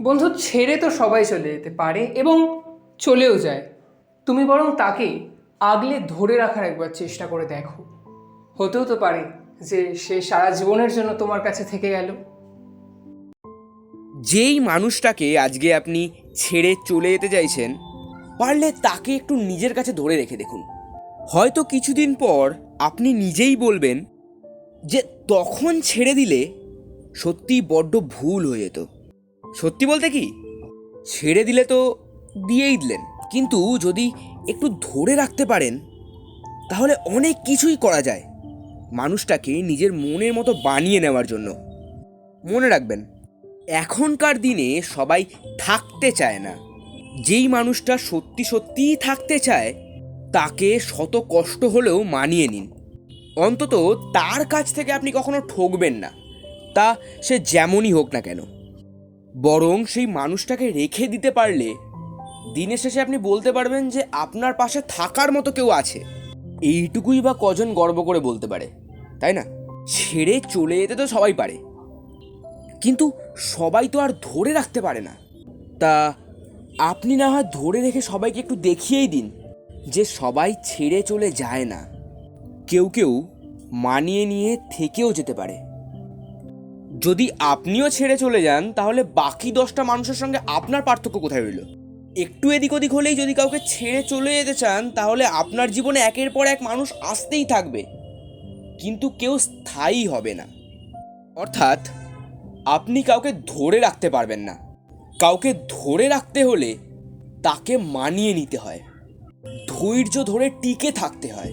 বন্ধু ছেড়ে তো সবাই চলে যেতে পারে এবং চলেও যায়। তুমি বরং তাকে আগলে ধরে রাখার একবার চেষ্টা করে দেখো। হতেও তো পারে যে সে সারা জীবনের জন্য তোমার কাছে থেকে গেল। যেই মানুষটাকে আজকে আপনি ছেড়ে চলে যেতে চাইছেন, পারলে তাকে একটু নিজের কাছে ধরে রেখে দেখুন। হয়তো কিছুদিন পর আপনি নিজেই বলবেন যে, তখন ছেড়ে দিলে সত্যি বড্ড ভুল হয়ে যেত। সত্যি বলতে কি? ছেড়ে দিলে তো দিয়েই দিলেন। কিন্তু যদি একটু ধরে রাখতে পারেন, তাহলে অনেক কিছুই করা যায় মানুষটাকে নিজের মনের মতো বানিয়ে নেওয়ার জন্য। মনে রাখবেন, এখনকার দিনে সবাই থাকতে চায় না। যেই মানুষটা সত্যি সত্যিই থাকতে চায়, তাকে শত কষ্ট হলেও মানিয়ে নিন। অন্তত তার কাছ থেকে আপনি কখনো ঠকবেন না। তা সে যেমনই হোক না কেন। বরং সেই মানুষটাকে রেখে দিতে পারলে, দিনের শেষে আপনি বলতে পারবেন যে আপনার পাশে থাকার মতো কেউ আছে। এইটুকুই বা কজন গর্ব করে বলতে পারে, তাই না? ছেড়ে চলে যেতে তো সবাই পারে। কিন্তু সবাই তো আর ধরে রাখতে পারে না। তা আপনি না হয় ধরে রেখে সবাইকে একটু দেখিয়েই দিন যে সবাই ছেড়ে চলে যায় না। কেউ কেউ মানিয়ে নিয়ে থেকেও যেতে পারে। যদি আপনিও ছেড়ে চলে যান, তাহলে বাকি দশটা মানুষের সঙ্গে আপনার পার্থক্য কোথায় রইল? একটু এদিক ওদিক হলেই যদি কাউকে ছেড়ে চলে যেতে চান, তাহলে আপনার জীবনে একের পর এক মানুষ আসতেই থাকবে। কিন্তু কেউ স্থায়ী হবে না। অর্থাৎ, আপনি কাউকে ধরে রাখতে পারবেন না। কাউকে ধরে রাখতে হলে তাকে মানিয়ে নিতে হয়। ধৈর্য ধরে টিকে থাকতে হয়।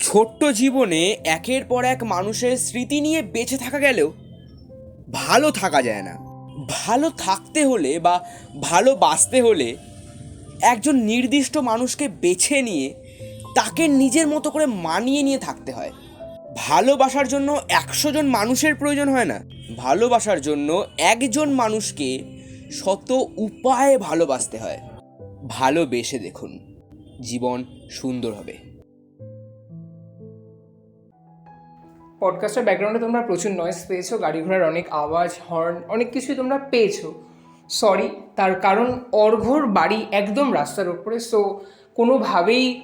ছোট্ট জীবনে একের পর এক মানুষের স্মৃতি নিয়ে বেঁচে থাকা গেলেও ভালো থাকা যায় না। ভালো থাকতে হলে বা ভালো বাঁচতে হলে একজন নির্দিষ্ট মানুষকে বেছে নিয়ে তাকে নিজের মতো করে মানিয়ে নিয়ে থাকতে হয়। ভালোবাসার জন্য একশো জন মানুষের প্রয়োজন হয় না। ভালোবাসার জন্য একজন মানুষকে শত উপায়ে ভালোবাসতে হয়। ভালোবেসে দেখুন, জীবন সুন্দর হবে। পডকাস্টের ব্যাকগ্রাউন্ডে তোমরা প্রচুর নয়েজ পেয়েছ গাড়ি ঘোড়ার অনেক আওয়াজ হর্ন অনেক কিছুই তোমরা পেয়েছ। সরি তার কারণ অর্ঘর বাড়ি একদম রাস্তার ওপরে সো কোনোভাবেই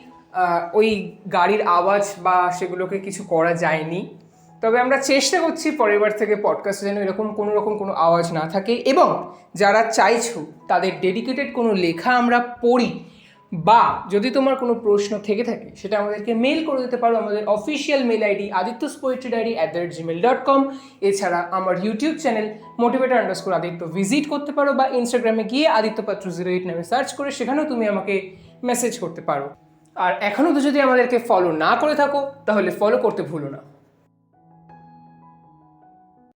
ওই গাড়ির আওয়াজ বা সেগুলোকে কিছু করা যায়নি। তবে আমরা চেষ্টা করছি পরের থেকে পডকাস্টে যেন এরকম কোনো রকম কোনো আওয়াজ না থাকে এবং যারা চাইছো তাদের ডেডিকেটেড কোনো লেখা আমরা পড়ি বা যদি তোমার কোনো প্রশ্ন থেকে থাকে, সেটা আমাদেরকে মেল করে দিতে পারো। আমাদের official mail ID Aditya poetry diary at the rate Gmail dot com এছাড়া আমার YouTube channel motivator underscore Aditya visit করতে পারো বা ইনস্টাগ্রামে গিয়ে আদিত্য পাত্র জিরো এইট নামে সার্চ করে সেখানেও তুমি আমাকে মেসেজ করতে পারো। আর এখনও তো যদি আমাদেরকে ফলো না করে থাকো, তাহলে ফলো করতে ভুলো না।